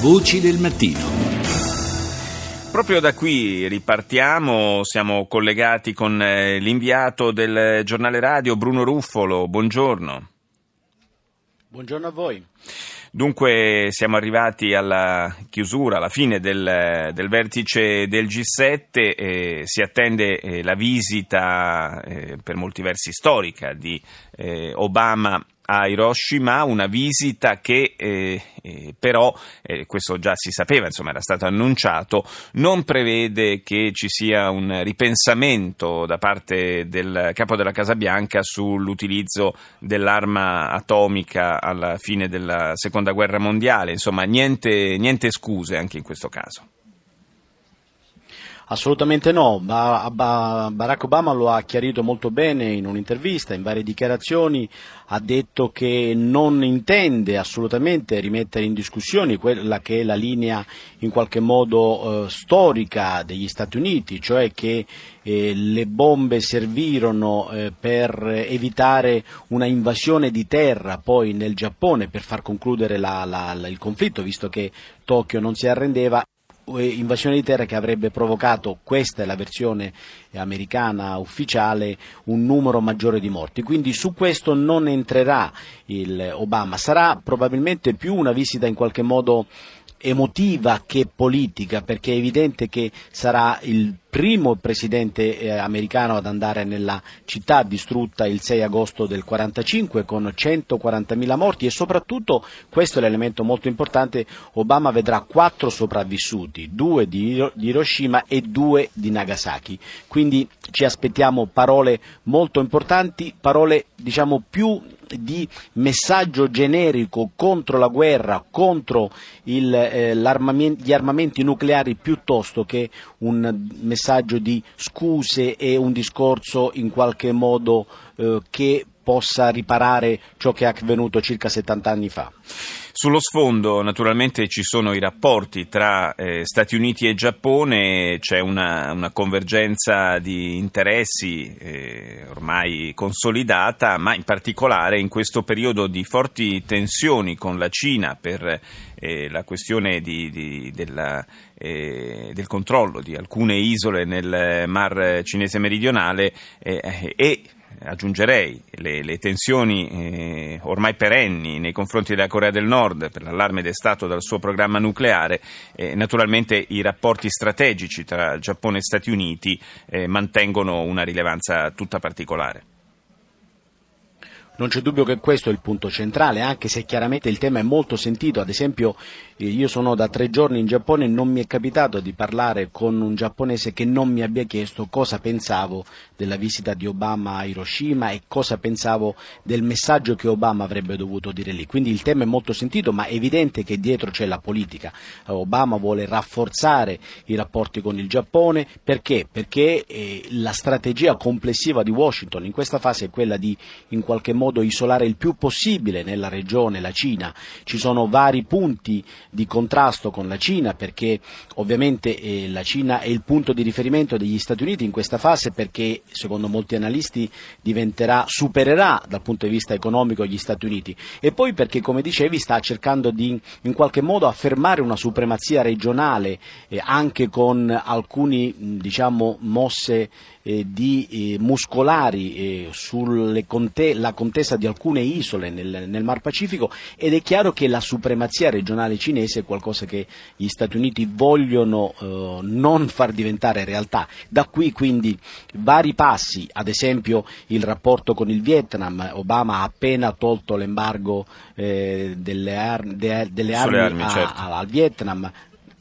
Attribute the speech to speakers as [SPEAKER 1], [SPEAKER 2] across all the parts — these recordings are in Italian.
[SPEAKER 1] Voci del mattino.
[SPEAKER 2] Proprio da qui ripartiamo, siamo collegati con eh, l'inviato del giornale radio Bruno Ruffolo, buongiorno.
[SPEAKER 3] Buongiorno a voi.
[SPEAKER 2] Dunque siamo arrivati alla chiusura, alla fine del, del vertice del G7 e si attende eh, la visita eh, per molti versi storica di eh, Obama a Hiroshima, una visita che eh, eh, però, eh, questo già si sapeva, insomma era stato annunciato, non prevede che ci sia un ripensamento da parte del capo della Casa Bianca sull'utilizzo dell'arma atomica alla fine della Seconda Guerra Mondiale, insomma niente, niente scuse anche in questo caso.
[SPEAKER 3] Assolutamente no, Barack Obama lo ha chiarito molto bene in un'intervista, in varie dichiarazioni, ha detto che non intende assolutamente rimettere in discussione quella che è la linea in qualche modo eh, storica degli Stati Uniti, cioè che eh, le bombe servirono eh, per evitare una invasione di terra poi nel Giappone per far concludere la, la, la, il conflitto, visto che Tokyo non si arrendeva invasione di terra che avrebbe provocato, questa è la versione americana ufficiale, un numero maggiore di morti. Quindi su questo non entrerà Obama, sarà probabilmente più una visita in qualche modo emotiva che politica, perché è evidente che sarà il primo presidente eh, americano ad andare nella città distrutta il 6 agosto del 1945 con 140.000 morti e soprattutto, questo è l'elemento molto importante, Obama vedrà quattro sopravvissuti, due di Hiroshima e due di Nagasaki. Quindi ci aspettiamo parole molto importanti, parole diciamo più di messaggio generico contro la guerra, contro il, eh, gli armamenti nucleari piuttosto che un messaggio di scuse e un discorso in qualche modo eh, che possa riparare ciò che è avvenuto circa 70 anni fa.
[SPEAKER 2] Sullo sfondo naturalmente ci sono i rapporti tra eh, Stati Uniti e Giappone, c'è una, una convergenza di interessi eh, ormai consolidata, ma in particolare in questo periodo di forti tensioni con la Cina per eh, la questione di, di, della, eh, del controllo di alcune isole nel Mar Cinese meridionale eh, e aggiungerei le, le tensioni eh, ormai perenni nei confronti della Corea del Nord per l'allarme destato dal suo programma nucleare, eh, naturalmente i rapporti strategici tra Giappone e Stati Uniti eh, mantengono una rilevanza tutta particolare.
[SPEAKER 3] Non c'è dubbio che questo è il punto centrale, anche se chiaramente il tema è molto sentito. Ad esempio, io sono da tre giorni in Giappone e non mi è capitato di parlare con un giapponese che non mi abbia chiesto cosa pensavo della visita di Obama a Hiroshima e cosa pensavo del messaggio che Obama avrebbe dovuto dire lì. Quindi il tema è molto sentito, ma è evidente che dietro c'è la politica. Obama vuole rafforzare i rapporti con il Giappone perché? Perché eh, la strategia complessiva di Washington in questa fase è quella di in qualche modo modo isolare il più possibile nella regione la Cina. Ci sono vari punti di contrasto con la Cina perché ovviamente eh, la Cina è il punto di riferimento degli Stati Uniti in questa fase perché secondo molti analisti supererà dal punto di vista economico gli Stati Uniti e poi perché come dicevi sta cercando di in qualche modo affermare una supremazia regionale eh, anche con alcune diciamo, mosse eh, di, eh, muscolari eh, sulla conte- contesa di alcune isole nel, nel, Mar Pacifico ed è chiaro che la supremazia regionale cinese è qualcosa che gli Stati Uniti vogliono eh, non far diventare realtà. Da qui quindi vari passi, ad esempio il rapporto con il Vietnam, Obama ha appena tolto l'embargo eh, delle, ar- de- delle armi,
[SPEAKER 2] armi
[SPEAKER 3] a-
[SPEAKER 2] certo.
[SPEAKER 3] al Vietnam,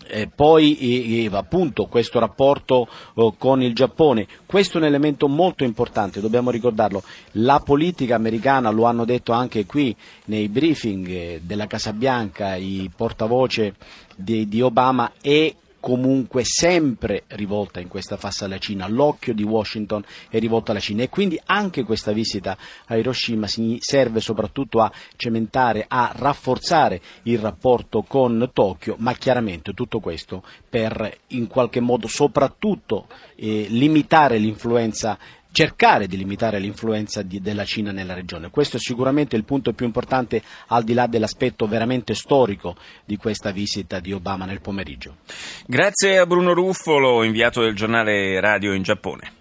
[SPEAKER 3] eh, poi appunto questo rapporto eh, con il Giappone, questo è un elemento molto importante, dobbiamo ricordarlo, la politica americana, lo hanno detto anche qui nei briefing eh, della Casa Bianca, i portavoce di, di Obama, è comunque sempre rivolta in questa fase alla Cina, l'occhio di Washington è rivolto alla Cina. E quindi anche questa visita a Hiroshima serve soprattutto a cementare, a rafforzare il rapporto con Tokyo, ma chiaramente tutto questo per in qualche modo soprattutto eh, limitare l'influenza cercare di limitare l'influenza di, della Cina nella regione. Questo è sicuramente il punto più importante al di là dell'aspetto veramente storico di questa visita di Obama nel pomeriggio.
[SPEAKER 2] Grazie a Bruno Ruffolo, inviato del giornale radio in Giappone.